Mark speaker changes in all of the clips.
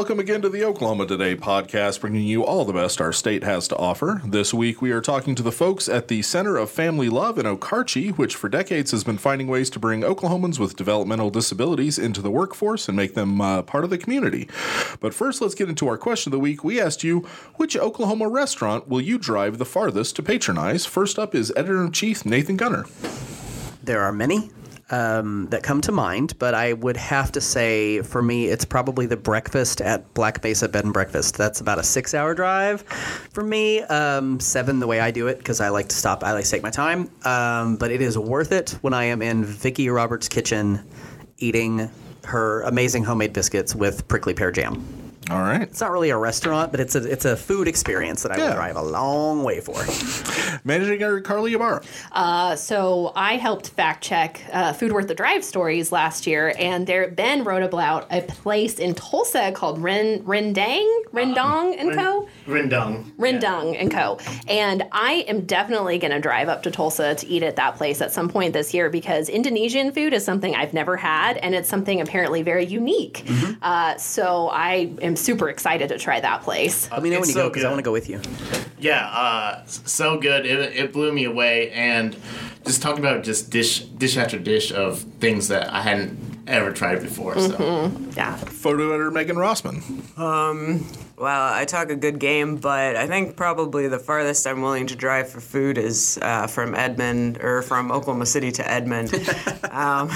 Speaker 1: welcome again to the Oklahoma Today podcast, bringing you all the best our state has to offer. This week, we are talking to the folks at the Center of Family Love in Okarche, which for decades has been finding ways to bring Oklahomans with developmental disabilities into the workforce and make them uh, part of the community. But first, let's get into our question of the week. We asked you, which Oklahoma restaurant will you drive the farthest to patronize? First up is Editor in Chief Nathan Gunter.
Speaker 2: There are many um, that come to mind, but I would have to say for me, it's probably the breakfast at Black Mesa Bed and Breakfast. That's about a six hour drive for me. Um, seven, the way I do it, because I like to stop, I like to take my time. Um, but it is worth it when I am in Vicki Roberts' kitchen eating her amazing homemade biscuits with prickly pear jam.
Speaker 1: All right.
Speaker 2: It's not really a restaurant, but it's a it's a food experience that I
Speaker 1: Yeah.
Speaker 2: would drive a long way for.
Speaker 1: Managing Editor Carly Ibarra.
Speaker 3: Uh, so I helped fact check uh, Food Worth the Drive stories last year, and there Ben wrote about a place in Tulsa called Ren Rendang Rendong and Co.
Speaker 4: Rindung.
Speaker 3: Rendang and Co. And I am definitely going to drive up to Tulsa to eat at that place at some point this year because Indonesian food is something I've never had, and it's something apparently very unique. Uh, so I am super excited to try that place.
Speaker 2: Let me know when you
Speaker 4: so
Speaker 2: go because I want to go with you.
Speaker 4: Yeah, uh, so good. It, it blew me away, and just talking about just dish dish after dish of things that I hadn't ever tried before. So
Speaker 3: Yeah.
Speaker 1: Photo editor Megan Rossman.
Speaker 5: Well, I talk a good game, but I think probably the farthest I'm willing to drive for food is uh, from Edmond or from Oklahoma City to Edmond. um,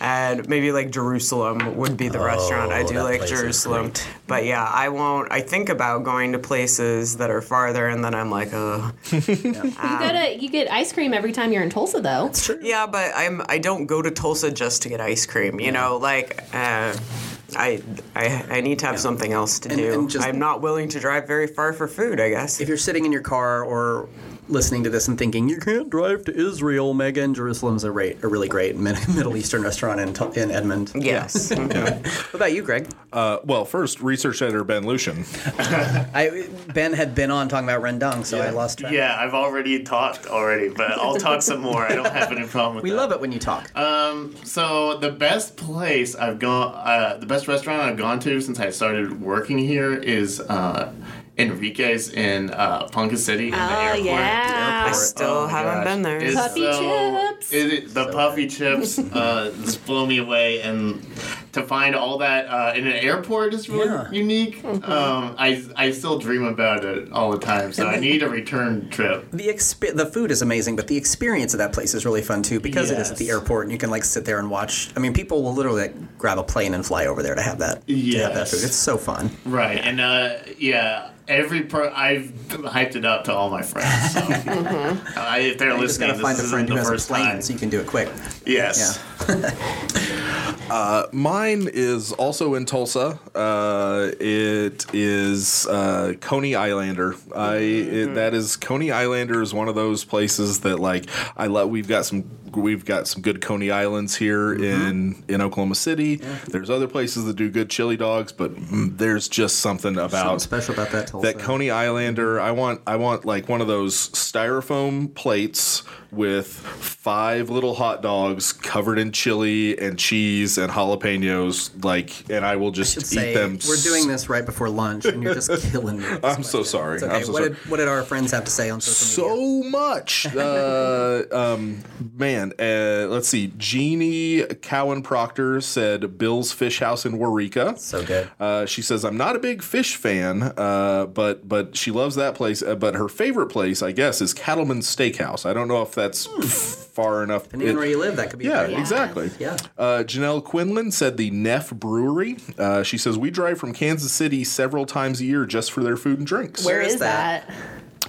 Speaker 5: and maybe like Jerusalem would be the restaurant. I do like Jerusalem. But yeah, I won't. I think about going to places that are farther, and then I'm like, oh.
Speaker 3: You gotta you get ice cream every time you're in Tulsa though.
Speaker 5: Yeah, but I'm I don't go to Tulsa just to get ice cream. You know, like uh, I, I I need to have something else to
Speaker 2: And-
Speaker 5: do.
Speaker 2: and just-
Speaker 5: I'm not willing to drive very far for food. I guess.
Speaker 2: if you're sitting in your car or listening to this and thinking you can't drive to Israel, Megan, Jerusalem's a, rate, a really great Mid- Middle Eastern restaurant in, in Edmond.
Speaker 5: Yes.
Speaker 2: What about you, Greg?
Speaker 1: Uh, well, first, research editor Ben Luschen.
Speaker 2: I Ben had been on talking about rendang, so I lost track.
Speaker 4: yeah, I've already talked already, but I'll talk some more. I don't have any problem with that.
Speaker 2: We
Speaker 4: that.
Speaker 2: love it when you talk.
Speaker 4: Um, so the best place I've gone, uh, the best restaurant I've gone to since I started working here is uh, Enrique's in uh, Ponca City in the
Speaker 3: Oh
Speaker 4: airport.
Speaker 3: yeah.
Speaker 5: I still
Speaker 4: Oh
Speaker 5: haven't
Speaker 4: gosh.
Speaker 5: been there.
Speaker 4: It's
Speaker 3: Puffy
Speaker 4: so-
Speaker 3: chips.
Speaker 4: it- it- the puffy chips uh, just blow me away, and to find all that uh, in an airport is really
Speaker 2: Yeah.
Speaker 4: unique. Um, I I still dream about it all the time, so I need a return trip.
Speaker 2: the exp- the food is amazing, but the experience of that place is really fun too because it is at the airport and you can like sit there and watch. I mean, people will literally like, grab a plane and fly over there to have that. To have that food. It's so fun.
Speaker 4: Right, and uh, yeah, every per I've hyped it up to all my friends. So. uh, if they're
Speaker 2: You just
Speaker 4: listening,
Speaker 2: gotta find
Speaker 4: this
Speaker 2: a friend
Speaker 4: isn't
Speaker 2: who
Speaker 4: the
Speaker 2: has a
Speaker 4: first
Speaker 2: plane
Speaker 4: time.
Speaker 2: so you can do it quick.
Speaker 4: Yes.
Speaker 1: Mine is also in Tulsa. Uh, it is uh, Coney Islander. I it, that is Coney Islander is one of those places that like I love. We've got some we've got some good Coney Islands here in in Oklahoma City. There's other places that do good chili dogs, but mm, there's just something
Speaker 2: Something
Speaker 1: about
Speaker 2: special about that Tulsa.
Speaker 1: That Coney Islander. I want I want like one of those styrofoam plates with five little hot dogs covered in chili and cheese and jalapenos. Like, and I will just
Speaker 2: should
Speaker 1: eat
Speaker 2: say
Speaker 1: them.
Speaker 2: we're doing this right before lunch, and you're just killing me.
Speaker 1: I'm so sorry.
Speaker 2: Okay.
Speaker 1: I'm so
Speaker 2: what,
Speaker 1: sorry.
Speaker 2: Did, what did our friends have to say on social media?
Speaker 1: so much. Uh, um, man, uh, let's see. Jeannie Cowan Proctor said Bill's Fish House in Waurika.
Speaker 2: So good.
Speaker 1: Uh, she says, "I'm not a big fish fan, uh, but but she loves that place. Uh, but her favorite place, I guess, is Cattleman's Steakhouse. I don't know if that's far enough.
Speaker 2: Depending on where you live, that could be. a
Speaker 1: yeah,
Speaker 2: great-
Speaker 1: exactly.
Speaker 2: Yeah.
Speaker 1: Uh, Janelle Quinlan said the Neff Brewery. Uh, she says we drive from Kansas City several times a year just for their food and drinks.
Speaker 3: Where
Speaker 2: is
Speaker 3: is
Speaker 2: that?
Speaker 3: that?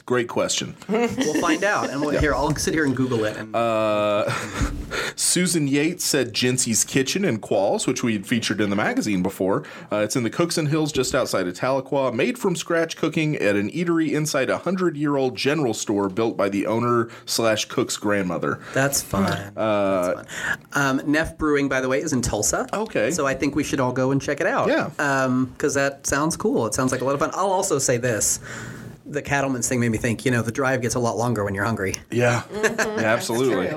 Speaker 1: Great question.
Speaker 2: We'll find out. And we'll, here, I'll sit here and Google it. And
Speaker 1: Uh, Susan Yates said Jincy's Kitchen in Qualls, which we had featured in the magazine before. Uh, it's in the Cookson Hills just outside of Tahlequah. Made from scratch cooking at an eatery inside a hundred year old general store built by the owner slash cook's grandmother.
Speaker 2: that's fun.
Speaker 1: Uh,
Speaker 2: that's fun. Um, Neff Brewing, by the way, is in Tulsa.
Speaker 1: Okay.
Speaker 2: So I think we should all go and check it out.
Speaker 1: Yeah.
Speaker 2: Because that sounds cool. It sounds like a lot of fun. I'll also say this. The cattleman's thing made me think. You know, the drive gets a lot longer when you're hungry.
Speaker 1: Yeah, yeah absolutely.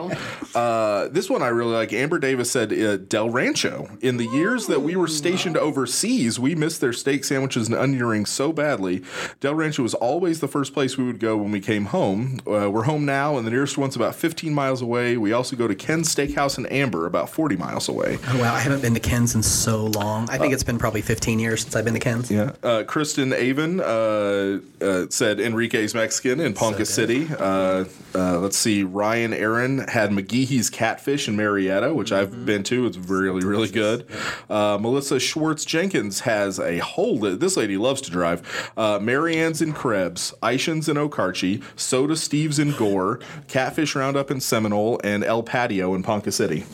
Speaker 1: Uh, this one I really like. Amber Davis said uh, Del Rancho. In the years that we were stationed overseas, we missed their steak sandwiches and onion rings so badly. Del Rancho was always the first place we would go when we came home. Uh, we're home now, and the nearest one's about 15 miles away. We also go to Ken's Steakhouse in Amber, about 40 miles away.
Speaker 2: Oh wow, I haven't been to Ken's in so long. I think it's been probably 15 years since I've been to Ken's.
Speaker 1: Yeah. Uh, Kristen Avon uh, uh, said Enrique's Mexican in Ponca City. Uh, uh, let's see. Ryan Aaron had McGee's Catfish in Marietta, which I've been to. It's really, really good. Uh, Melissa Schwartz Jenkins has a whole li- This lady loves to drive. Uh, Marianne's in Krebs, Eischen's in Okarche, Soda Steve's in Gore, Catfish Roundup in Seminole, and El Patio in Ponca City.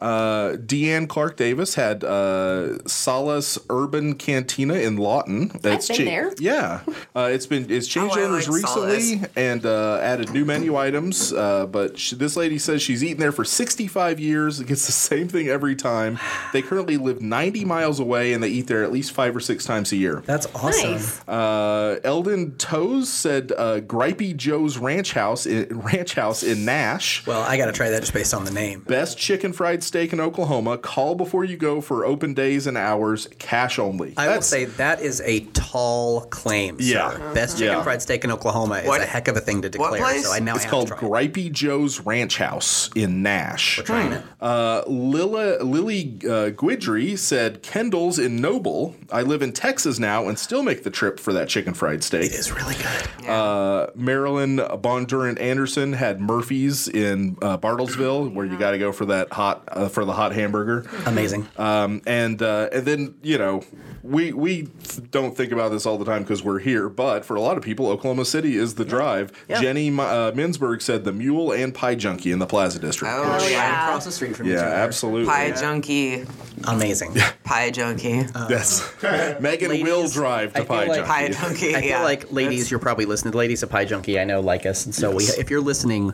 Speaker 1: Uh, Deanne Clark Davis had uh, Solace Urban Cantina in Lawton. It's
Speaker 3: been there.
Speaker 1: Yeah, uh, it's been it's changed
Speaker 5: Oh,
Speaker 1: owners
Speaker 5: like
Speaker 1: recently and uh, added new menu items. Uh, but she, this lady says she's eaten there for 65 years. It gets the same thing every time. They currently live 90 miles away and they eat there at least five or six times a year.
Speaker 2: That's awesome.
Speaker 3: Nice.
Speaker 1: Uh, Eldon Toes said uh, Gripey Joe's Ranch House in, Ranch House in Nash.
Speaker 2: Well, I got to try that just based on the name.
Speaker 1: Best chicken fried steak in Oklahoma. Call before you go for open days and hours. Cash only.
Speaker 2: I will say that is a tall claim. sir.
Speaker 1: Yeah.
Speaker 2: Best chicken
Speaker 1: Yeah.
Speaker 2: fried steak in Oklahoma is
Speaker 5: What-
Speaker 2: a heck of a thing to
Speaker 5: what
Speaker 2: declare.
Speaker 5: place?
Speaker 2: So I now
Speaker 1: it's
Speaker 2: have
Speaker 1: called
Speaker 2: to try it.
Speaker 1: Gripey Joe's Ranch House in Nash.
Speaker 2: We're trying it.
Speaker 1: Uh, Lila, Lily uh, Guidry said Kendall's in Noble. I live in Texas now and still make the trip for that chicken fried steak.
Speaker 2: It is really good.
Speaker 1: Uh, Marilyn Bondurant Anderson had Murphy's in uh, Bartlesville, where you got to go for that hot uh, for the hot hamburger.
Speaker 2: Amazing.
Speaker 1: Um, and uh, and then you know we we don't think about this all the time because we're here, but for a lot of people, Oklahoma City is the drive.
Speaker 2: Yeah.
Speaker 1: Jenny uh, Minsberg said the Mule and Pie Junkie in the Plaza District.
Speaker 5: Oh, yeah.
Speaker 3: yeah.
Speaker 2: Across the street from each
Speaker 1: yeah,
Speaker 2: other.
Speaker 1: absolutely.
Speaker 5: Pie junkie,
Speaker 2: Amazing.
Speaker 5: pie junkie,
Speaker 1: Yes, Megan will drive to
Speaker 2: I feel
Speaker 1: Pie
Speaker 2: like-
Speaker 5: pie
Speaker 1: Junkie.
Speaker 5: junkie.
Speaker 2: I feel
Speaker 5: yeah.
Speaker 2: like ladies, you're probably listening. Ladies of Pie Junkie, I know like us, and so we, if you're listening,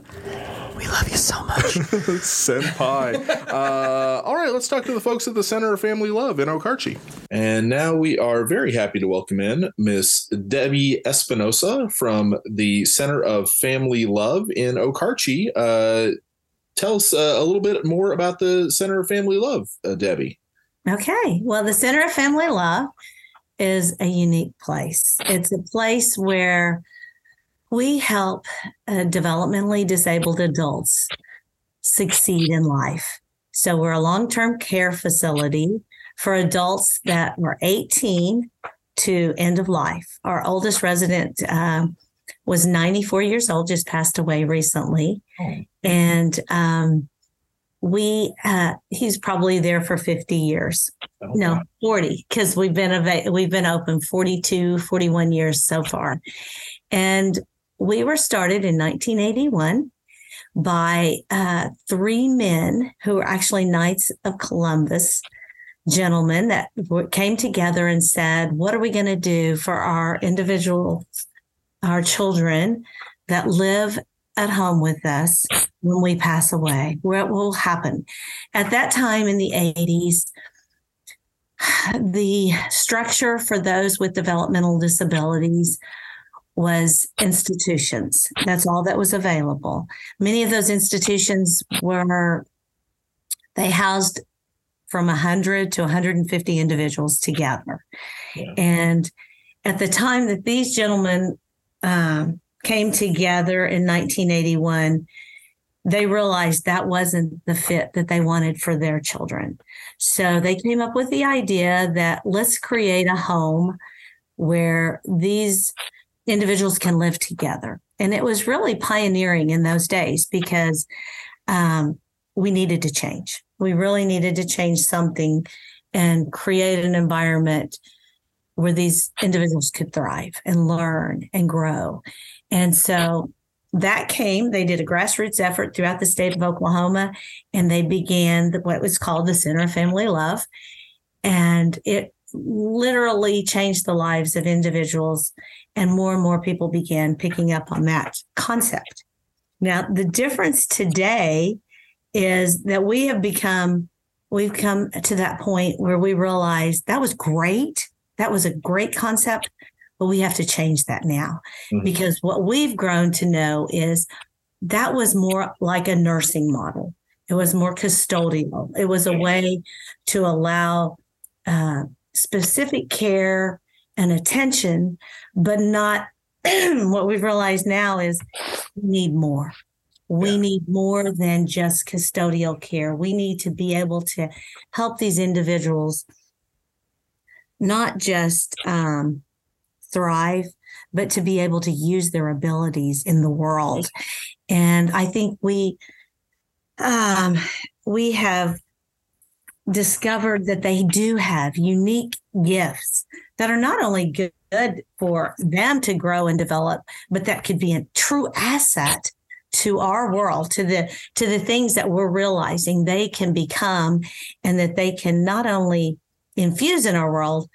Speaker 2: we love you so much.
Speaker 1: Senpai. uh, all right, let's talk to the folks at the Center of Family Love in Okarche. And now we are very happy to welcome in Miss Debbie Espinosa from the Center of Family Love in Okarche. Uh, tell us uh, a little bit more about the Center of Family Love, uh, Debbie.
Speaker 6: Okay. Well, the Center of Family Love is a unique place. It's a place where we help uh, developmentally disabled adults succeed in life. So we're a long term care facility for adults that were 18 to end of life. Our oldest resident um, was 94 years old, just passed away recently. And um, we, uh, he's probably there for 50 years. No, 40, because we've been ava- we've been open 42, 41 years so far. And we were started in 1981 by uh, three men who were actually Knights of Columbus gentlemen that came together and said, What are we going to do for our individual, our children that live at home with us when we pass away? What will happen? At that time in the 80s, the structure for those with developmental disabilities was institutions. That's all that was available. Many of those institutions were, they housed from 100 to 150 individuals together. And at the time that these gentlemen um, came together in 1981, they realized that wasn't the fit that they wanted for their children. So they came up with the idea that let's create a home where these individuals can live together. And it was really pioneering in those days because um, we needed to change. We really needed to change something and create an environment where these individuals could thrive and learn and grow. And so that came, they did a grassroots effort throughout the state of Oklahoma, and they began what was called the Center of Family Love. And it literally changed the lives of individuals, and more and more people began picking up on that concept. Now, the difference today is that we have become, we've come to that point where we realize that was great. That was a great concept, but we have to change that now
Speaker 1: Mhm.
Speaker 6: because what we've grown to know is that was more like a nursing model. It was more custodial. It was a way to allow uh, specific care and attention, but not what we've realized now is we need more. We
Speaker 1: Yeah.
Speaker 6: need more than just custodial care. We need to be able to help these individuals not just um, thrive, but to be able to use their abilities in the world. And I think we um, we have discovered that they do have unique gifts that are not only good for them to grow and develop, but that could be a true asset to our world, to the to the things that we're realizing they can become, and that they can not only infuse in our world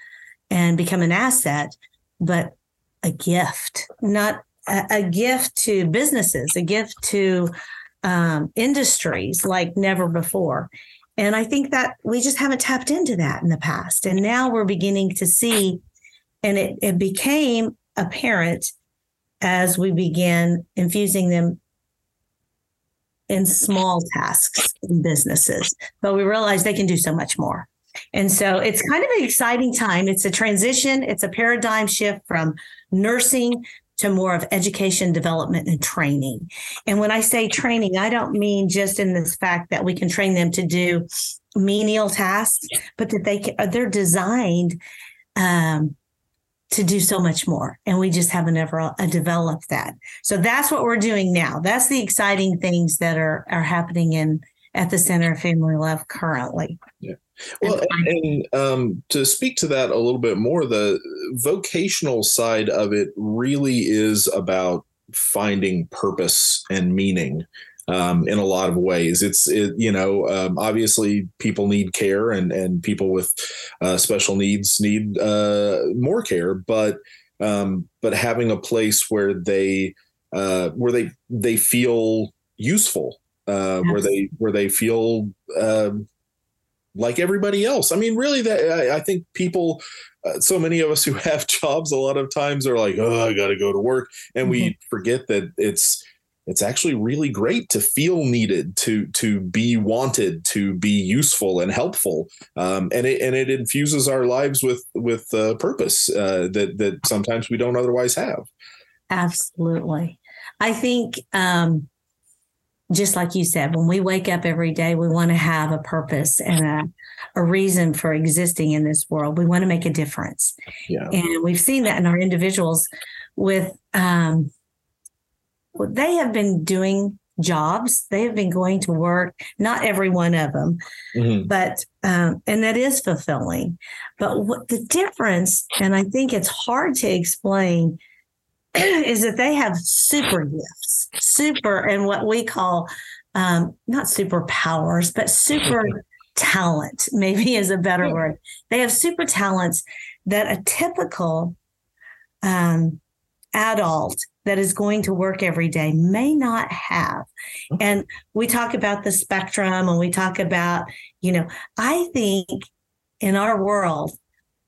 Speaker 6: and become an asset, but a gift, not a, a gift to businesses, a gift to um, industries like never before. And I think that we just haven't tapped into that in the past. And now we're beginning to see, and it, it became apparent as we began infusing them in small tasks in businesses. But we realized they can do so much more. And so it's kind of an exciting time. It's a transition, it's a paradigm shift from nursing to more of education, development, and training. And when I say training, I don't mean just in this fact that we can train them to do menial tasks, but that they can, they're designed um, to do so much more. And we just haven't ever uh, developed that. So that's what we're doing now. That's the exciting things that are are happening in at the Center of Family Love currently.
Speaker 1: Well, and, and um, to speak to that a little bit more, the vocational side of it really is about finding purpose and meaning um, in a lot of ways. It's it, you know um, obviously people need care and and people with uh, special needs need uh, more care, but um, but having a place where they uh, where they they feel useful, uh, where they where they feel um, like everybody else. I mean, really, that I, I think people, uh, so many of us who have jobs, a lot of times are like, "Oh, I got to go to work," and we forget that it's it's actually really great to feel needed, to to be wanted, to be useful and helpful, um, and it and it infuses our lives with with uh, purpose uh, that that sometimes we don't otherwise have.
Speaker 6: Absolutely. I think, um, just like you said, when we wake up every day, we want to have a purpose and a, a reason for existing in this world. We want to make a difference.
Speaker 1: Yeah.
Speaker 6: And we've seen that in our individuals with, um, they have been doing jobs, they have been going to work, not every one of them,
Speaker 1: Mhm.
Speaker 6: but um, and that is fulfilling but what the difference and i think it's hard to explain is that they have super gifts super and what we call um, not superpowers but super talent maybe is a better word. They have super talents that a typical um, adult that is going to work every day may not have. And we talk about the spectrum and we talk about, you know, I think in our world,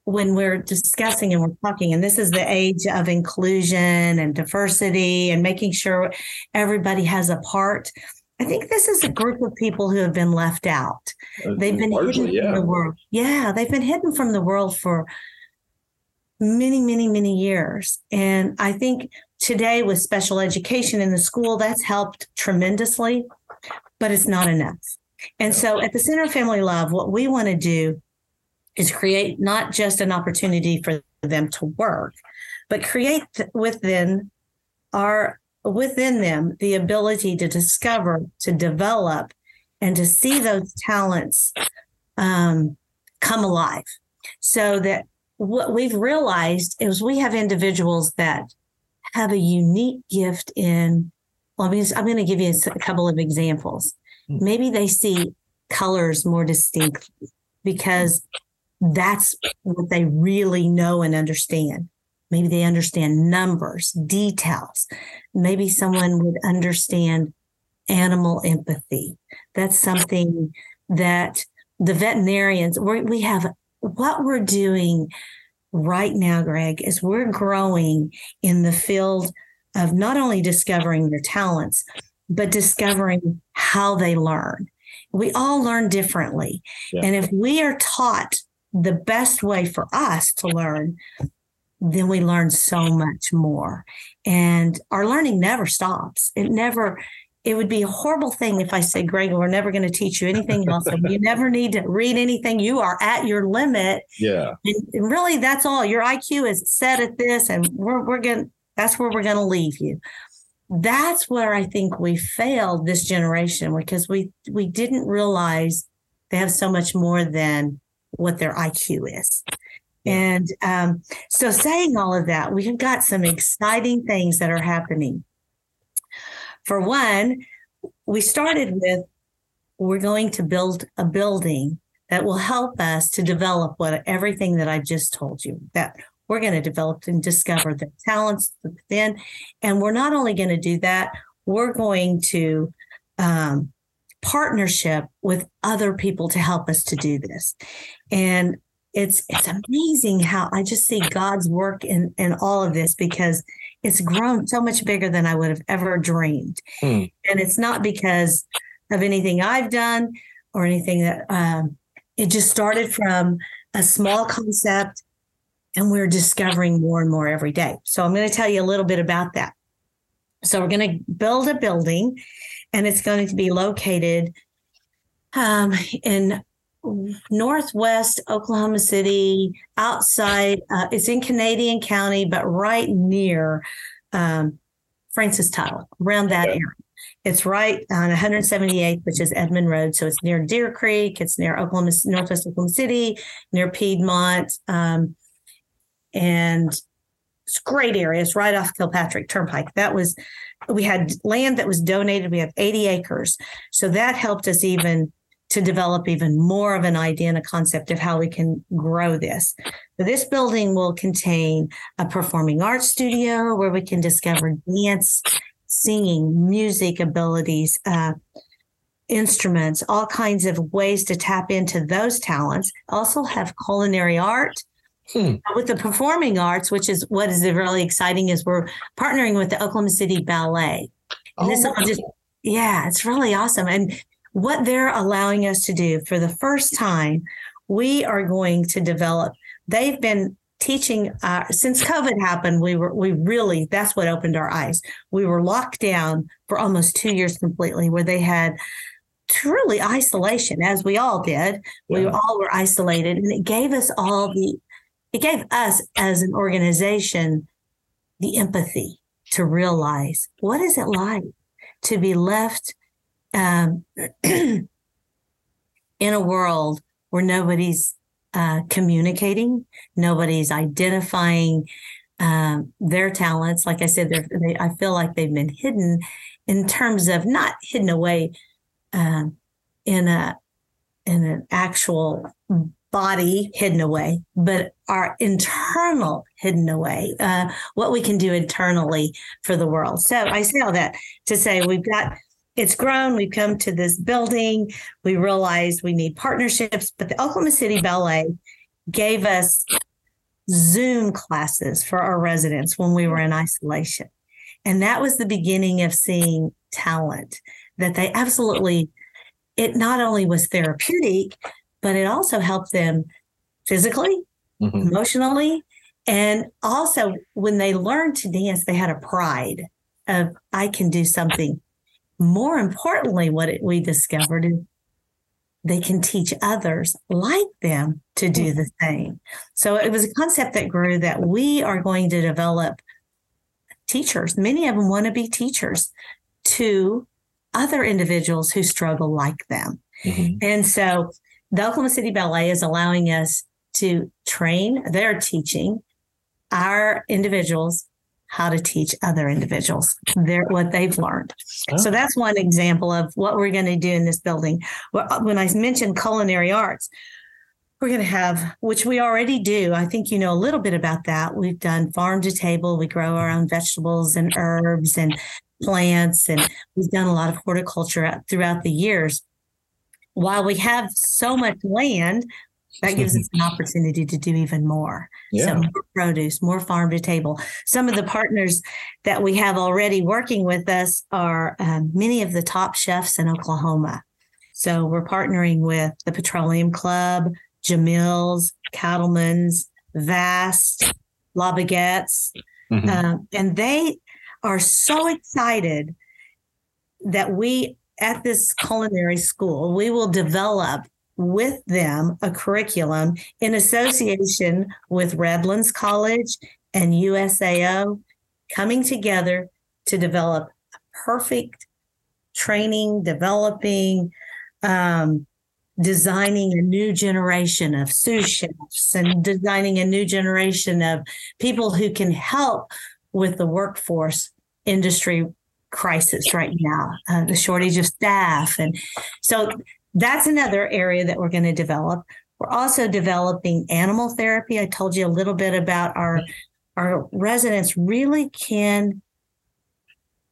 Speaker 6: when we're discussing and we're talking, and this is the age of inclusion and diversity and making sure everybody has a part. I think this is a group of people who have been left out. They've been
Speaker 1: Largely,
Speaker 6: hidden from
Speaker 1: yeah.
Speaker 6: the world. Yeah, they've been hidden from the world for many, many, many years. And I think today with special education in the school, that's helped tremendously, but it's not enough. And so at the Center of Family Love, what we want to do is create not just an opportunity for them to work, but create within our within them the ability to discover, to develop, and to see those talents um, come alive. So that what we've realized is we have individuals that have a unique gift in. Well, I mean, I'm going to give you a couple of examples. Maybe they see colors more distinctly because that's what they really know and understand. Maybe they understand numbers, details. Maybe someone would understand animal empathy. That's something that the veterinarians, we we have what we're doing right now, Greg, is we're growing in the field of not only discovering their talents, but discovering how they learn. We all learn differently.
Speaker 1: Yeah.
Speaker 6: And if we are taught the best way for us to learn, then we learn so much more. And our learning never stops. It never, it would be a horrible thing if I said, Greg, we're never going to teach you anything else. you never need to read anything. You are at your limit.
Speaker 1: Yeah.
Speaker 6: And and really, that's all. Your IQ is set at this, and we're we're going. That's where we're going to leave you. That's where I think we failed this generation because we we didn't realize they have so much more than what their IQ is. And um, so, saying all of that, we have got some exciting things that are happening. For one, we started with we're going to build a building that will help us to develop what everything that I just told you that we're going to develop and discover the talents within. And we're not only going to do that, we're going to um, partnership with other people to help us to do this. And it's it's amazing how I just see God's work in in all of this because it's grown so much bigger than I would have ever dreamed.
Speaker 1: Hmm.
Speaker 6: And it's not because of anything I've done or anything that um, it just started from a small concept and we're discovering more and more every day. So I'm going to tell you a little bit about that. So we're going to build a building and it's going to be located um, in northwest Oklahoma City, outside. Uh, it's in Canadian County, but right near um, Francis Tuttle, around that area. It's right on 178th, which is Edmond Road. So it's near Deer Creek. It's near Oklahoma, Northwest Oklahoma City, near Piedmont. Um, and it's a great area. It's right off Kilpatrick Turnpike. That was, we had land that was donated. We have 80 acres. So that helped us even to develop even more of an idea and a concept of how we can grow this. So this building will contain a performing arts studio where we can discover dance, singing, music abilities, uh, instruments, all kinds of ways to tap into those talents. Also have culinary art.
Speaker 1: Hmm.
Speaker 6: With the performing arts, which is what is really exciting, is we're partnering with the Oklahoma City Ballet. And this
Speaker 1: Oh,
Speaker 6: just, yeah, it's really awesome. And what they're allowing us to do for the first time, we are going to develop. They've been teaching uh, since COVID happened. We were we really that's what opened our eyes. We were locked down for almost two years completely, where they had truly isolation, as we all did. We all were isolated, and it gave us all the it gave us as an organization the empathy to realize what is it like to be left um, in a world where nobody's uh, communicating, nobody's identifying um, their talents. Like I said, they're, I feel like they've been hidden in terms of not hidden away um, in a in an actual body hidden away, but our internal hidden away, uh, what we can do internally for the world. So I say all that to say we've got it's grown. We've come to this building. We realized we need partnerships, but the Oklahoma City Ballet gave us Zoom classes for our residents when we were in isolation. And that was the beginning of seeing talent that they absolutely, it not only was therapeutic, but it also helped them physically,
Speaker 1: Mhm.
Speaker 6: emotionally. And also, when they learned to dance, they had a pride of, I can do something. More importantly, what it, we discovered is they can teach others like them to do the same. So it was a concept that grew that we are going to develop teachers. Many of them want to be teachers to other individuals who struggle like them.
Speaker 1: Mhm.
Speaker 6: And so the Oklahoma City Ballet is allowing us to train, they're teaching our individuals how to teach other individuals their what they've learned. So that's one example of what we're going to do in this building. Uh, When I mentioned culinary arts, we're going to have, which we already do. I think you know a little bit about that. We've done farm to table. We grow our own vegetables and herbs and plants, and we've done a lot of horticulture throughout the years. While we have so much land, That gives us an opportunity to do even more.
Speaker 1: Yeah.
Speaker 6: So more produce, more farm to table. Some of the partners that we have already working with us are um, many of the top chefs in Oklahoma. So we're partnering with the Petroleum Club, Jamil's, Cattleman's, Vast, La Baguettes,
Speaker 1: Mhm.
Speaker 6: um, and they are so excited that we at this culinary school we will develop with them a curriculum in association with redlands college and usao coming together to develop a perfect training developing um, designing a new generation of sous chefs and designing a new generation of people who can help with the workforce industry crisis right now, uh, the shortage of staff. And so that's another area that we're going to develop. We're also developing animal therapy. I told you a little bit about our our residents really can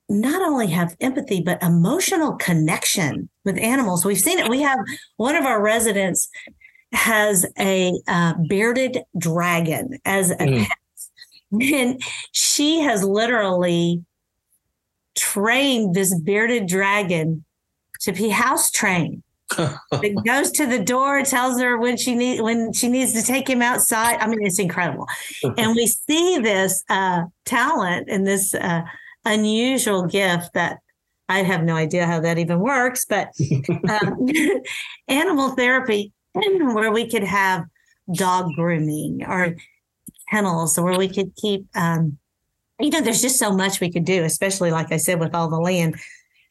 Speaker 6: not only have empathy but emotional connection with animals. We've seen it. We have one of our residents has a uh, bearded dragon as a
Speaker 1: Mm.
Speaker 6: pet, and she has literally trained this bearded dragon to be house trained. it goes to the door, tells her when she need when she needs to take him outside. I mean, it's incredible, and we see this uh, talent and this uh, unusual gift that I have no idea how that even works. But um, animal therapy, where we could have dog grooming or kennels, where we could keep. Um, you know, there's just so much we could do, especially like I said, with all the land.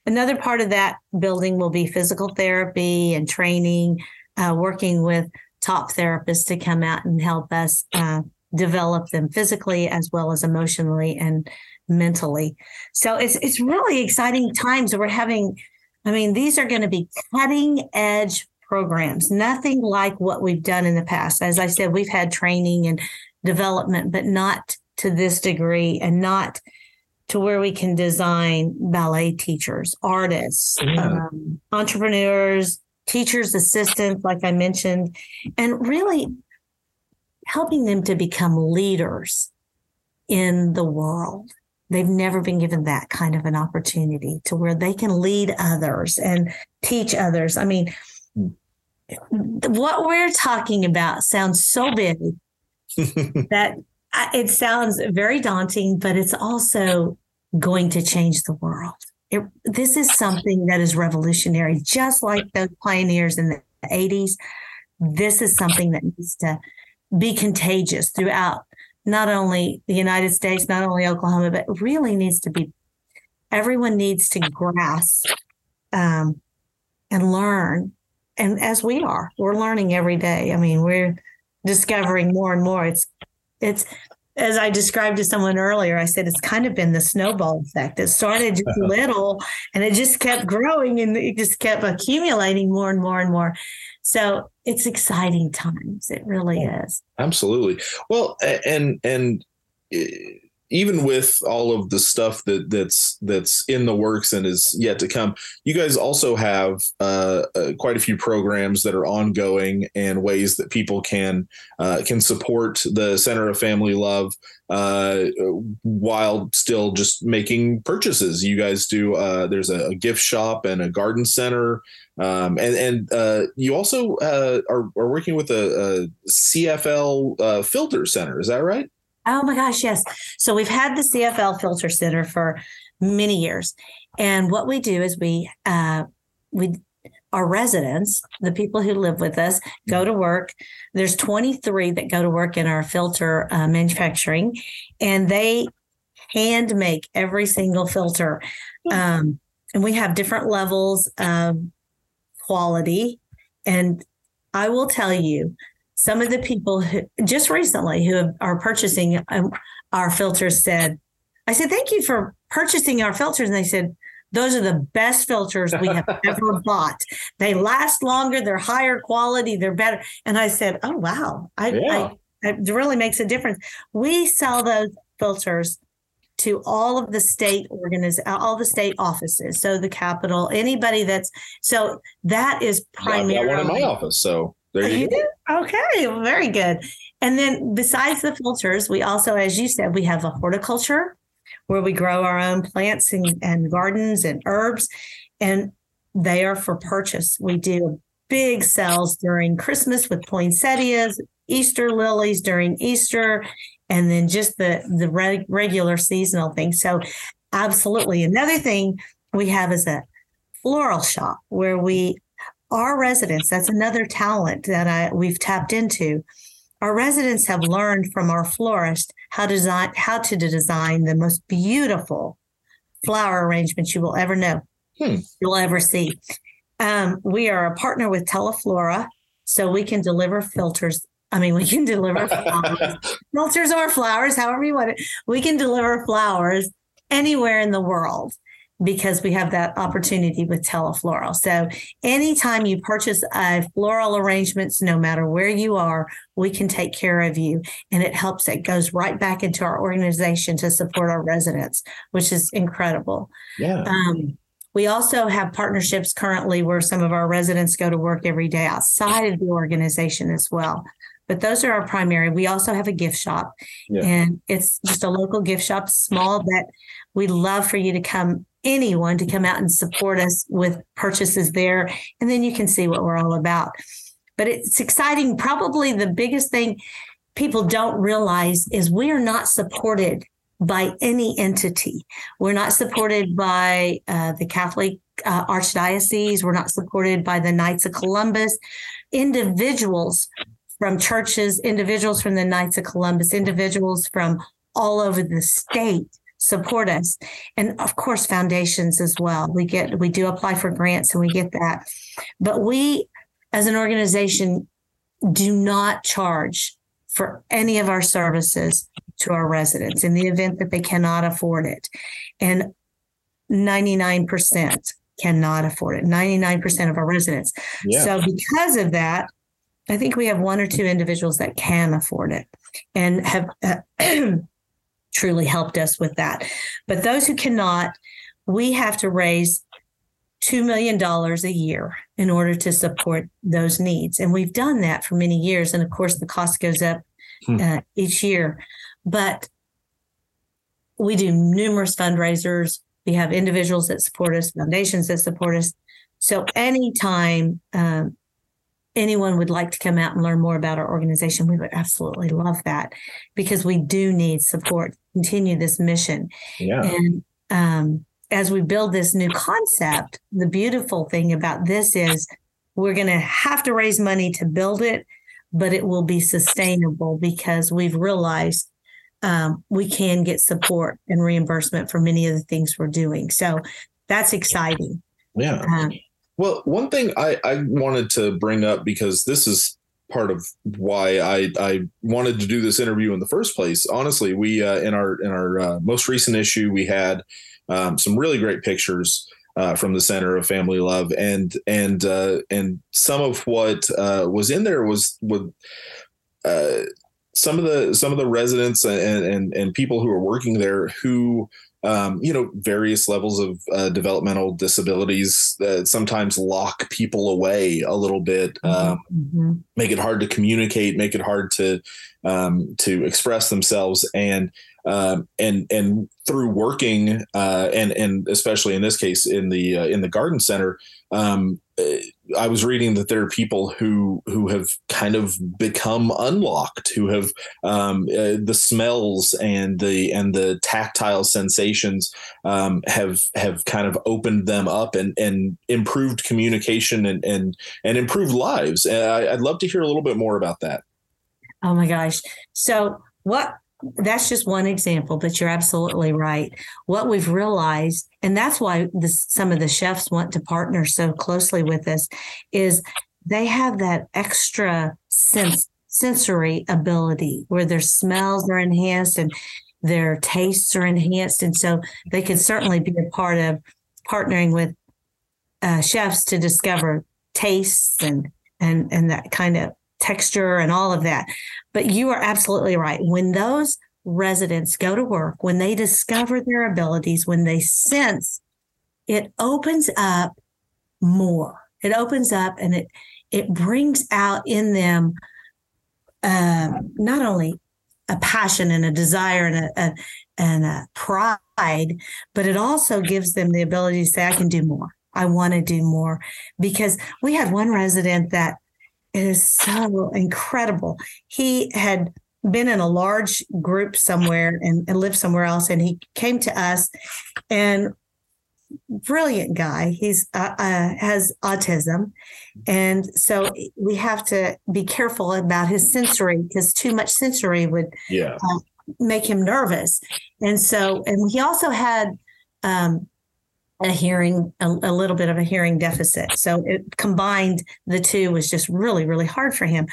Speaker 6: Another part of that building will be physical therapy and training, uh, working with top therapists to come out and help us uh, develop them physically as well as emotionally and mentally. So it's it's really exciting times. We're having, I mean, these are going to be cutting edge programs, nothing like what we've done in the past. As I said, we've had training and development, but not to this degree and not to where we can design ballet teachers, artists,
Speaker 1: Yeah.
Speaker 6: um, entrepreneurs, teachers, assistants, like I mentioned, and really helping them to become leaders in the world. They've never been given that kind of an opportunity to where they can lead others and teach others. I mean, what we're talking about sounds so big that it sounds very daunting, but it's also going to change the world. It, this is something that is revolutionary, just like those pioneers in the 80s. This is something that needs to be contagious throughout not only the United States, not only Oklahoma, but really needs to be, everyone needs to grasp um, and learn. And as we are, we're learning every day. I mean, we're discovering more and more. It's, it's, as I described to someone earlier, I said it's kind of been the snowball effect. It started just little and it just kept growing and it just kept accumulating more and more and more. So it's exciting times. It really is.
Speaker 1: Absolutely. Well, and and eh, even with all of the stuff that that's that's in the works and is yet to come, you guys also have uh, uh, quite a few programs that are ongoing and ways that people can uh, can support the Center of Family Love uh, while still just making purchases. You guys do. Uh, there's a, gift shop and a garden center. Um, and and uh, you also are, are working with a, a CFL filter center. Is that right?
Speaker 6: Oh my gosh, yes. So we've had the CFL Filter Center for many years, and what we do is we uh, we our residents, the people who live with us, go to work. There's 23 that go to work in our filter uh, manufacturing, and they hand make every single filter. Um, and we have different levels of quality. And I will tell you, some of the people who just recently who are purchasing um, our filters said, I said, thank you for purchasing our filters. And they said, those are the best filters we have ever bought. They last longer, they're higher quality, they're better. And I said, oh, wow. I,
Speaker 1: Yeah.
Speaker 6: I, it really makes a difference. We sell those filters to all of the state organiz- all the state offices. So the Capitol, anybody that's so that is
Speaker 1: I've got one in my office, so There you,
Speaker 6: You
Speaker 1: go.
Speaker 6: do? Okay, very good. And then besides the filters, we also, as you said, we have a horticulture where we grow our own plants and, and gardens and herbs, and they are for purchase. We do big sales during Christmas with poinsettias, Easter lilies during Easter, and then just the the reg- regular seasonal things. So, absolutely. Another thing we have is a floral shop where we our residents that's another talent that I we've tapped into. Our residents have learned from our florist how to design how to design the most beautiful flower arrangements you will ever know
Speaker 1: Hmm.
Speaker 6: you'll ever see. Um, we are a partner with teleflora so we can deliver filters i mean we can deliver flowers, filters or flowers however you want it. We can deliver flowers anywhere in the world because we have that opportunity with Teleflora. So anytime you purchase a floral arrangements, no matter where you are, we can take care of you. And it helps, it goes right back into our organization to support our residents, which is incredible.
Speaker 1: Yeah.
Speaker 6: Um, we also have partnerships currently where some of our residents go to work every day outside of the organization as well. But those are our primary. We also have a gift shop,
Speaker 1: Yeah.
Speaker 6: and it's just a local gift shop, small, that we love for you to come, anyone to come out and support us with purchases there. And then you can see what we're all about. But it's exciting. Probably the biggest thing people don't realize is we are not supported by any entity. We're not supported by uh, the Catholic uh, Archdiocese. We're not supported by the Knights of Columbus. Individuals from churches, individuals from the Knights of Columbus, individuals from all over the state support us. And of course foundations as well. We get we do apply for grants and we get that. But we as an organization do not charge for any of our services to our residents in the event that they cannot afford it. And 99% cannot afford it. 99% of our residents.
Speaker 1: Yeah.
Speaker 6: so because of that i think we have one or two individuals that can afford it and have uh, truly helped us with that but those who cannot we have to raise $2 million a year in order to support those needs. And we've done that for many years. And of course, the cost goes up
Speaker 1: Hmm.
Speaker 6: uh, each year. But we do numerous fundraisers. We have individuals that support us, foundations that support us. So anytime um, anyone would like to come out and learn more about our organization, we would absolutely love that because we do need support to continue this mission.
Speaker 1: yeah.
Speaker 6: And um, as we build this new concept, the beautiful thing about this is we're going to have to raise money to build it, but it will be sustainable because we've realized um, we can get support and reimbursement for many of the things we're doing. So that's exciting.
Speaker 1: Yeah.
Speaker 6: Um,
Speaker 1: Well, one thing I, I wanted to bring up because this is part of why I, I wanted to do this interview in the first place. Honestly, we uh, in our in our uh, most recent issue we had um, some really great pictures uh, from the Center of Family Love, and and uh, and some of what uh, was in there was with. Uh, some of the some of the residents and and and people who are working there who um, you know, various levels of uh, developmental disabilities that sometimes lock people away a little bit, um,
Speaker 6: mhm.
Speaker 1: make it hard to communicate, make it hard to um, to express themselves, and um, and and through working uh, and and especially in this case in the uh, in the garden center. Uh, I was reading that there are people who who have kind of become unlocked, who have um, uh, the smells and the and the tactile sensations um, have have kind of opened them up and and improved communication and and and improved lives. And I, I'd love to hear a little bit more about that.
Speaker 6: Oh my gosh. So, what that's just one example, but you're absolutely right. What we've realized, and that's why this, some of the chefs want to partner so closely with us, is they have that extra sense sensory ability where their smells are enhanced and their tastes are enhanced, and so they can certainly be a part of partnering with uh, chefs to discover tastes and and and that kind of texture and all of that. But you are absolutely right. When those residents go to work, when they discover their abilities, when they sense, it opens up more. It opens up and it it brings out in them um, not only a passion and a desire and a, a and a pride, but it also gives them the ability to say, "I can do more. I want to do more." Because we had one resident that is so incredible. He had been in a large group somewhere and, and lived somewhere else, and he came to us, and brilliant guy. He's uh, uh, has autism, and so we have to be careful about his sensory because too much sensory would
Speaker 1: Yeah.
Speaker 6: uh, make him nervous. And so, and he also had um, a hearing, a, a little bit of a hearing deficit. So it combined the two was just really, really hard for him.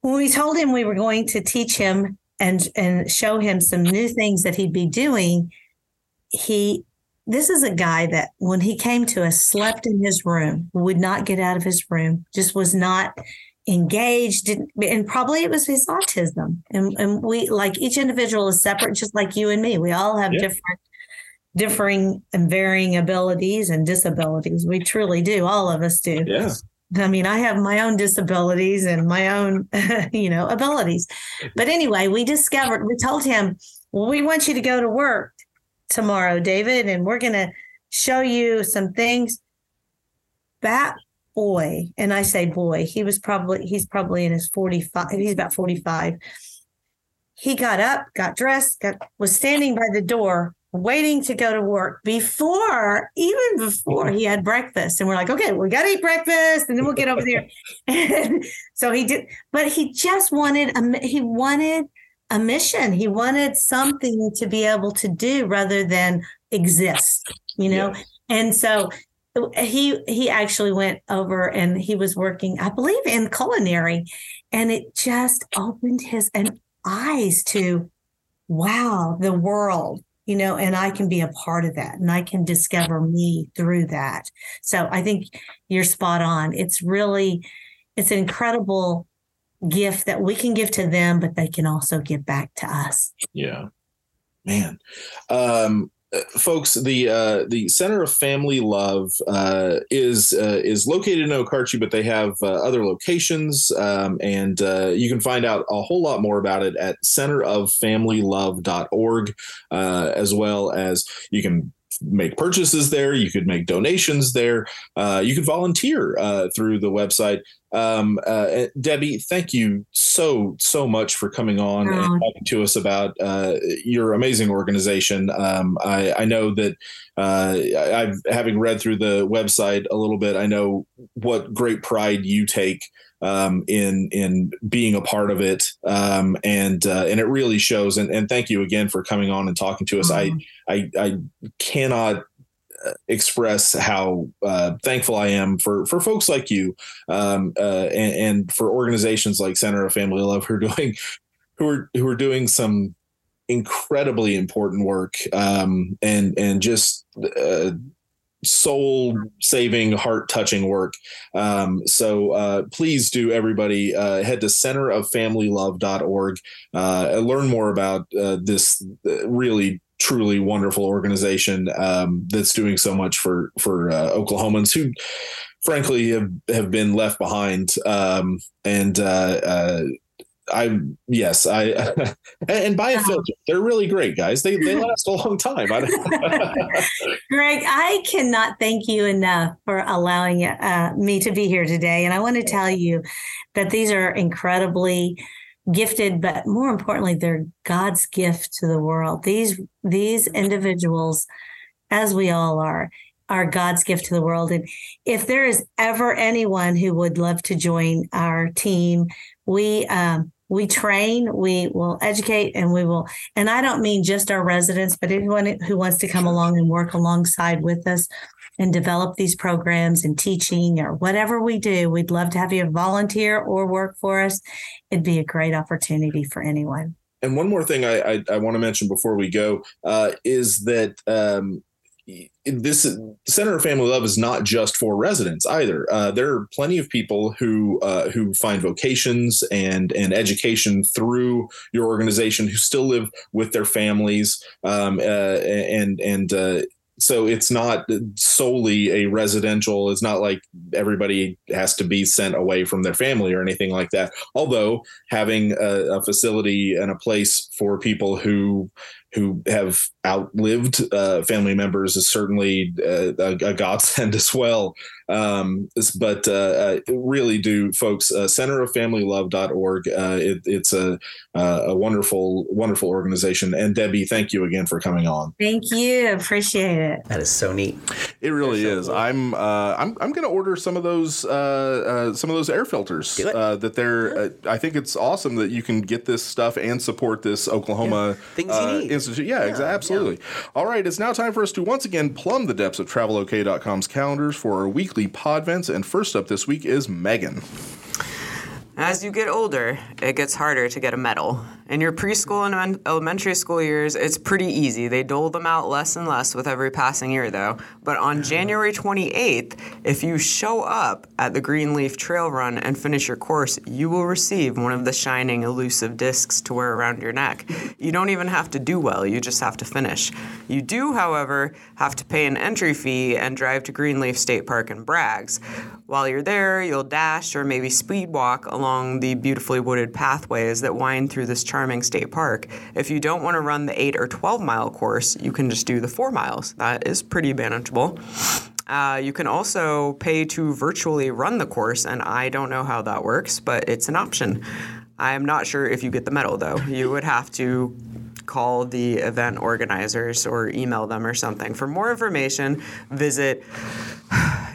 Speaker 6: When we told him we were going to teach him and and show him some new things that he'd be doing, he this is a guy that when he came to us slept in his room would not get out of his room just was not engaged didn't, and probably it was his autism and, and we like each individual is separate just like you and me we all have
Speaker 1: Yeah.
Speaker 6: different differing and varying abilities and disabilities we truly do all of us do
Speaker 1: Yeah.
Speaker 6: I mean, I have my own disabilities and my own, you know, abilities. But anyway, we discovered, we told him, well, we want you to go to work tomorrow, David, and we're going to show you some things. That boy, and I say boy, he was probably, he's probably in his 45, he's about 45. He got up, got dressed, got, was standing by the door waiting to go to work before, even before he had breakfast. And we're like, okay, we got to eat breakfast and then we'll get over there. And so he did, but he just wanted, a, he wanted a mission. He wanted something to be able to do rather than exist, you know? And so he he actually went over and he was working, I believe, in culinary, and it just opened his and eyes to, wow, the world, you know, and I can be a part of that, and I can discover me through that. So I think you're spot on. It's really, it's an incredible gift that we can give to them, but they can also give back to us.
Speaker 1: Yeah, man. Um, folks, the uh, the Center of Family Love uh, is uh, is located in Okarche, but they have uh, other locations, um, and uh, you can find out a whole lot more about it at centeroffamilylove.org, uh, as well as you can make purchases there. You could make donations there. Uh, you could volunteer uh, through the website. Um, uh, Debbie, thank you so so much for coming on
Speaker 6: Oh.
Speaker 1: and talking to us about uh, your amazing organization. Um, I, I know that uh, I've having read through the website a little bit. I know what great pride you take um, in in being a part of it, um, and uh, and it really shows. And, and thank you again for coming on and talking to us. I I I cannot uh, express how uh, thankful I am for for folks like you um, uh, and, and for organizations like Center of Family Love who are doing who are who are doing some incredibly important work um, and and just uh, soul saving heart touching work. Um, so uh, please do everybody uh, head to centeroffamilylove.org uh, learn more about uh, this uh, really truly wonderful organization um, that's doing so much for for uh, Oklahomans who frankly have, have been left behind. Um, and I yes I and buy a filter they're really great guys they they last a long time
Speaker 6: Greg, I cannot thank you enough for allowing uh, me to be here today. And I want to tell you that these are incredibly gifted, but more importantly, they're God's gift to the world. These these individuals, as we all are, are God's gift to the world. And if there is ever anyone who would love to join our team, we um, we train, we will educate, and we will. And I don't mean just our residents, but anyone who wants to come along and work alongside with us and develop these programs and teaching or whatever we do, we'd love to have you volunteer or work for us. It'd be a great opportunity for anyone.
Speaker 1: and one more thing I I, I want to mention before we go uh, is that um, this Center of Family Love is not just for residents either. Uh, there are plenty of people who uh, who find vocations and and education through your organization who still live with their families um, uh, and and. Uh, so it's not solely a residential. It's not like everybody has to be sent away from their family or anything like that. Although having a, a facility and a place for people who who have outlived uh, family members is certainly uh, a, a, godsend as well. Um, but uh, uh, really do folks, uh, centeroffamilylove.org. Uh, it, it's a, uh, a wonderful, wonderful organization. And Debbie, thank you again for coming on.
Speaker 6: Thank you. Appreciate it.
Speaker 2: That is so neat.
Speaker 1: It really so is. Cool. I'm, uh, I'm, I'm going to order some of those, uh, some of those air filters that they're, I think it's awesome that you can get this stuff and support this Oklahoma
Speaker 2: yeah. Things you need.
Speaker 1: Institute. Yeah, yeah, exactly. Absolutely. Yeah. All right. It's now time for us to once again plumb the depths of travelok.com's calendars for our weekly Podvents. And first up this week is Megan.
Speaker 5: As you get older, it gets harder to get a medal. In your preschool and elementary school years, it's pretty easy. They dole them out less and less with every passing year, though. But on January 28th, if you show up at the Greenleaf Trail Run and finish your course, you will receive one of the shining, elusive discs to wear around your neck. You don't even have to do well, you just have to finish. You do, however, have to pay an entry fee and drive to Greenleaf State Park in Braggs. While you're there, you'll dash or maybe speed walk along the beautifully wooded pathways that wind through this charming Charming State Park. If you don't want to run the 8 or 12 mile course, you can just do the 4 miles. That is pretty manageable. Uh, you can also pay to virtually run the course, and I don't know how that works, but it's an option. I'm not sure if you get the medal, though. You would have to call the event organizers or email them or something. For more information, visit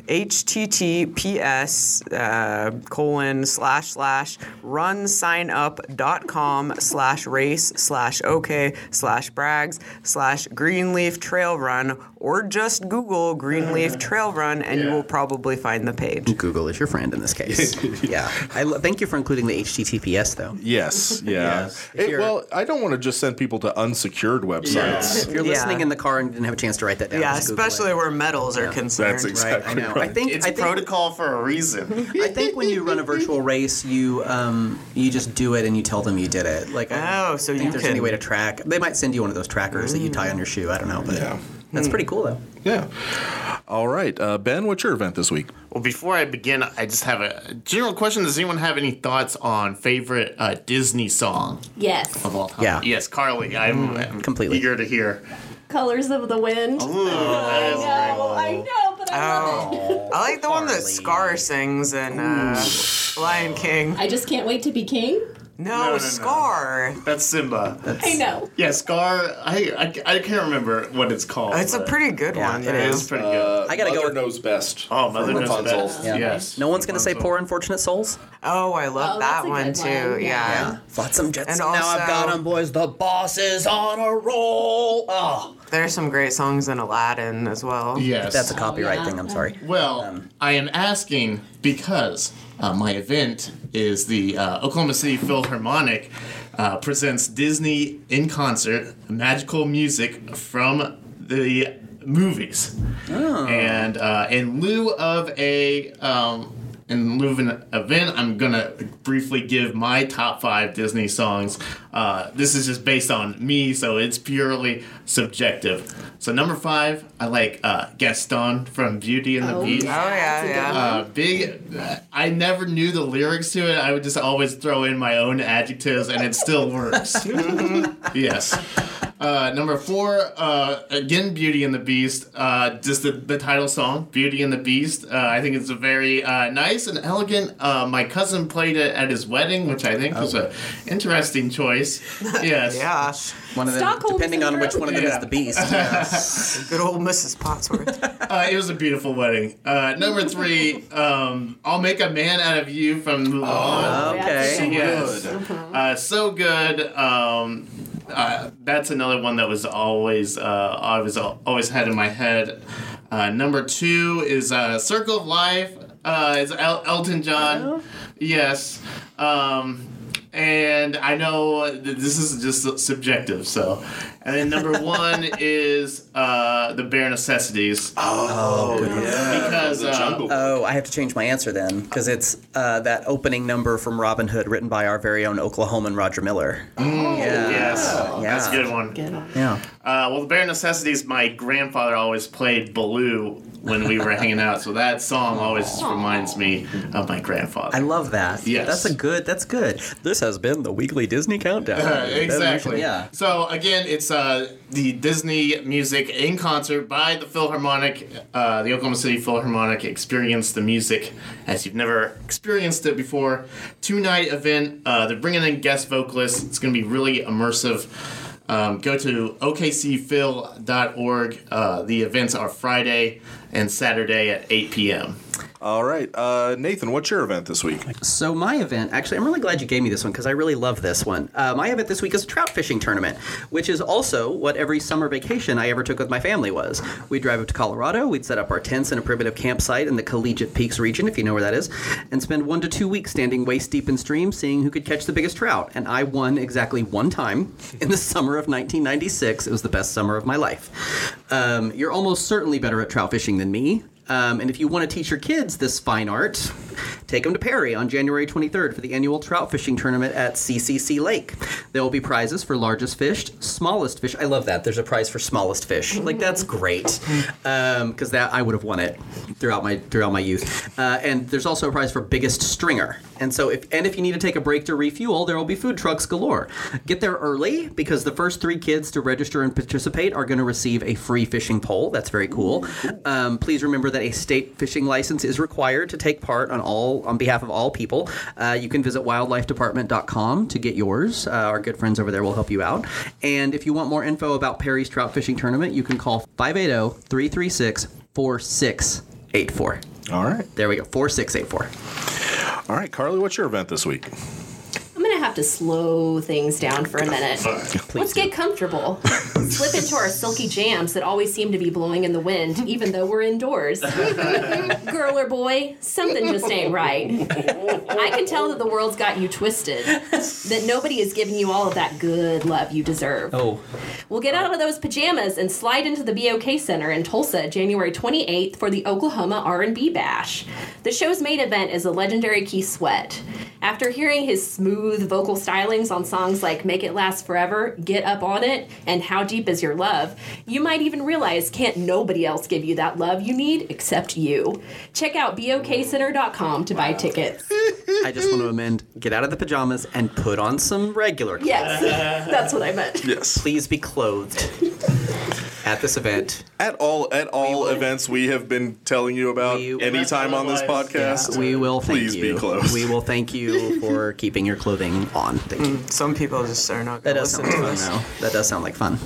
Speaker 5: https uh, colon slash slash runsignup.com slash race slash okay slash brags slash greenleaf trail run or just Google Greenleaf Trail Run and yeah. you will probably find the page.
Speaker 2: Google is your friend in this case. yeah. I lo- thank you for including the HTTPS though.
Speaker 1: Yes. Yeah. yes. It, well, I don't want to just send people to unsecured websites. Yeah.
Speaker 2: If you're listening yeah. in the car and didn't have a chance to write that down,
Speaker 5: yeah, especially where medals are concerned.
Speaker 1: That's exactly right. I know. Right.
Speaker 4: I think it's I think, protocol for a reason.
Speaker 2: I think when you run a virtual race, you um, you just do it and you tell them you did it. Like,
Speaker 5: oh, so
Speaker 2: I
Speaker 5: you
Speaker 2: there's
Speaker 5: can...
Speaker 2: any way to track. They might send you one of those trackers mm. that you tie on your shoe. I don't know, but yeah. That's pretty cool, though.
Speaker 1: Yeah. All right. Uh, ben, what's your event this week?
Speaker 4: Well, before I begin, I just have a general question. Does anyone have any thoughts on favorite uh, Disney song?
Speaker 3: Yes.
Speaker 4: Of all time?
Speaker 2: Yeah.
Speaker 4: Yes, Carly. I'm, mm,
Speaker 2: completely
Speaker 4: eager to hear.
Speaker 3: Colors of the Wind.
Speaker 4: Ooh, I
Speaker 3: know, I know, but I love it.
Speaker 5: Oh. I like the one that Scar sings in uh, Lion King.
Speaker 3: I just can't wait to be king.
Speaker 5: No, no, no Scar.
Speaker 4: No. That's Simba. That's,
Speaker 3: I know.
Speaker 4: Yeah, Scar. I, I, I can't remember what it's called.
Speaker 5: It's a pretty good yeah, one.
Speaker 4: It is pretty good.
Speaker 1: Uh, I gotta Mother go. With, knows best.
Speaker 4: Oh, Mother knows Rapunzel. best.
Speaker 2: Yeah.
Speaker 4: Yes.
Speaker 2: No one's gonna say poor unfortunate souls.
Speaker 5: Oh, I love oh, that one too. One. Yeah. yeah.
Speaker 2: Flotsam Jetsam. And also, now I've got them, boys. The boss is on a roll. Oh.
Speaker 5: There's some great songs in Aladdin as well.
Speaker 4: Yes.
Speaker 2: That's a copyright oh, yeah. thing. I'm sorry.
Speaker 4: Well, um, I am asking because uh, my event is the uh, Oklahoma City Philharmonic uh, presents Disney in concert magical music from the movies. Oh. And uh, in lieu of a um, in lieu of an event, I'm gonna briefly give my top five Disney songs. Uh, this is just based on me, so it's purely subjective. So number five, I like uh, Gaston from Beauty and the
Speaker 5: oh,
Speaker 4: Beast.
Speaker 5: Oh yeah, yeah.
Speaker 4: Uh, big. I never knew the lyrics to it. I would just always throw in my own adjectives, and it still works. yes. Uh, number four, uh, again, Beauty and the Beast. Uh, just the, the title song, Beauty and the Beast. Uh, I think it's a very uh, nice and elegant. Uh, my cousin played it at his wedding, which I think oh. was an interesting choice. Yes.
Speaker 5: yeah.
Speaker 2: One of them, Stockholm depending on which one of them yeah. is the Beast.
Speaker 5: Yeah. Good old Mrs. Spotsworth.
Speaker 4: it was a beautiful wedding. number three, um, I'll Make a Man Out of You from Mulan.
Speaker 2: Oh, okay.
Speaker 4: So yes. good. so good. Um, uh, that's another one that was always uh, I was always had in my head. Uh, number two is uh, Circle of Life. Uh, it's El- Elton John. Yes. Um, and I know this is just subjective. So, and then number one is uh, the bare necessities.
Speaker 2: Oh,
Speaker 4: yeah.
Speaker 1: because
Speaker 4: uh.
Speaker 2: Oh, I have to change my answer then because it's uh, that opening number from Robin Hood, written by our very own Oklahoman Roger Miller.
Speaker 4: Mm.
Speaker 2: yeah,
Speaker 4: yes, that's a good one.
Speaker 3: Good
Speaker 2: yeah.
Speaker 4: Uh, well, the bare necessities. My grandfather always played Baloo when we were hanging out, so that song always reminds me of my grandfather.
Speaker 2: I love that.
Speaker 4: Yes.
Speaker 2: that's a good. That's good. This has been the weekly Disney countdown.
Speaker 4: Uh, exactly.
Speaker 2: Yeah.
Speaker 4: So again, it's uh, the Disney music in concert by the Philharmonic, uh, the Oklahoma City Philharmonic. Experience the music as you've never experienced it before. Two night event. Uh, they're bringing in guest vocalists. It's going to be really immersive. Um, go to okcphil.org. Uh, the events are Friday and Saturday at 8 p.m.
Speaker 1: All right, uh, Nathan, what's your event this week?
Speaker 2: So my event, actually, I'm really glad you gave me this one because I really love this one. Uh, my event this week is a trout fishing tournament, which is also what every summer vacation I ever took with my family was. We'd drive up to Colorado, we'd set up our tents in a primitive campsite in the Collegiate Peaks region, if you know where that is, and spend one to two weeks standing waist deep in streams, seeing who could catch the biggest trout. And I won exactly one time in the summer of 1996. It was the best summer of my life. Um, you're almost certainly better at trout fishing than me. Um, and if you want to teach your kids this fine art, take them to Perry on January 23rd for the annual trout fishing tournament at CCC Lake. There will be prizes for largest fish, smallest fish. I love that. There's a prize for smallest fish. Like that's great, because that I would have won it throughout my throughout my youth. Uh, and there's also a prize for biggest stringer. And so if and if you need to take a break to refuel, there will be food trucks galore. Get there early because the first three kids to register and participate are going to receive a free fishing pole. That's very cool. Um, please remember that a state fishing license is required to take part on all on behalf of all people. Uh, you can visit wildlifedepartment.com to get yours. Uh, our good friends over there will help you out. And if you want more info about Perry's trout fishing tournament, you can call 580 336 4684.
Speaker 1: All right,
Speaker 2: There we go, 4684.
Speaker 1: all right, Carly, what's your event this week?
Speaker 3: I'm gonna have to slow things down for a minute. Let's get comfortable. Slip into our silky jams that always seem to be blowing in the wind, even though we're indoors. Girl or boy, something just ain't right. I can tell that the world's got you twisted. That nobody is giving you all of that good love you deserve.
Speaker 2: Oh,
Speaker 3: We'll get out of those pajamas and slide into the BOK Center in Tulsa, January 28th for the Oklahoma R&B Bash. The show's main event is the legendary Keith Sweat. After hearing his smooth vocal stylings on songs like Make It Last Forever, Get Up on It, and How Deep Is Your Love, you might even realize can't nobody else give you that love you need except you. Check out bokcenter.com to buy tickets.
Speaker 2: I just want to amend get out of the pajamas and put on some regular clothes.
Speaker 3: Yes, that's what I meant.
Speaker 1: Yes.
Speaker 2: Please be clothed at this event.
Speaker 1: At all at all events we have been telling you about
Speaker 2: We-
Speaker 1: anytime on this podcast.
Speaker 2: We will thank
Speaker 1: Please
Speaker 2: you.
Speaker 1: be clothed.
Speaker 2: We will thank you for keeping your clothing on. Thank you.
Speaker 5: Mm, some people just are not
Speaker 2: That
Speaker 5: going to
Speaker 2: does
Speaker 5: listen
Speaker 2: sound
Speaker 5: to
Speaker 2: fun,
Speaker 5: us.
Speaker 2: though. That does sound like fun.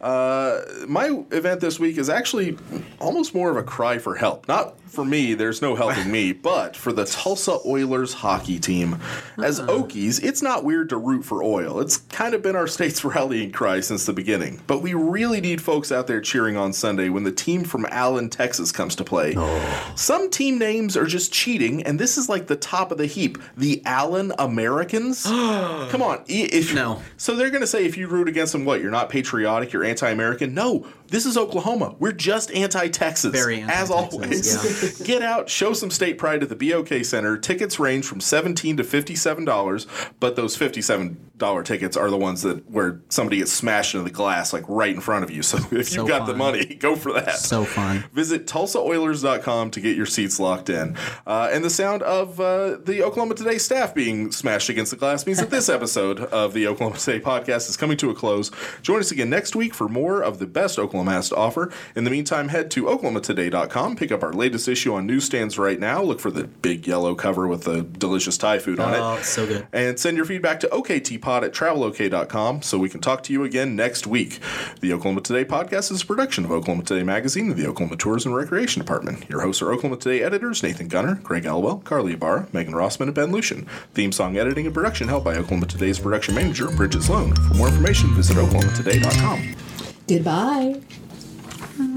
Speaker 1: Uh, my event this week is actually almost more of a cry for help. Not for me, there's no helping me, but for the Tulsa Oilers hockey team. As uh-huh. Okies, it's not weird to root for oil. It's kind of been our state's rallying cry since the beginning. But we really need folks out there cheering on Sunday when the team from Allen, Texas comes to play. Oh. Some team names are just cheating, and this is like the top of the heap. The Allen Americans? Come on. If,
Speaker 2: No.
Speaker 1: So they're going to say if you root against them, what? You're not patriotic, you're anti American? No, this is Oklahoma. We're just anti Texas.
Speaker 2: Very
Speaker 1: As
Speaker 2: anti-Texas,
Speaker 1: always. Get out, show some state pride at the BOK Center. Tickets range from 17 to $57, but those $57 tickets are the ones that where somebody gets smashed into the glass like right in front of you. So if
Speaker 2: So
Speaker 1: you've got the money, go for that.
Speaker 2: So fun.
Speaker 1: Visit TulsaOilers.com to get your seats locked in. Uh, and the sound of uh, the Oklahoma Today staff being smashed against the glass means that this episode of the Oklahoma Today podcast is coming to a close. Join us again next week for more of the best Oklahoma has to offer. In the meantime, head to OklahomaToday.com, pick up our latest issue on newsstands right now. Look for the big yellow cover with the delicious Thai food on
Speaker 2: Oh,
Speaker 1: it.
Speaker 2: so good.
Speaker 1: And send your feedback to OKTPod at travelok.com so we can talk to you again next week. The Oklahoma Today podcast is a production of Oklahoma Today Magazine and the Oklahoma Tourism and Recreation Department. Your hosts are Oklahoma Today editors Nathan Gunter, Greg Elwell, Carly Ibarra, Megan Rossman, and Ben Luschen. Theme song editing and production helped by Oklahoma Today's production manager, Bridget Sloan. For more information, visit oklahomatoday.com.
Speaker 3: Goodbye.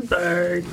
Speaker 2: Bye.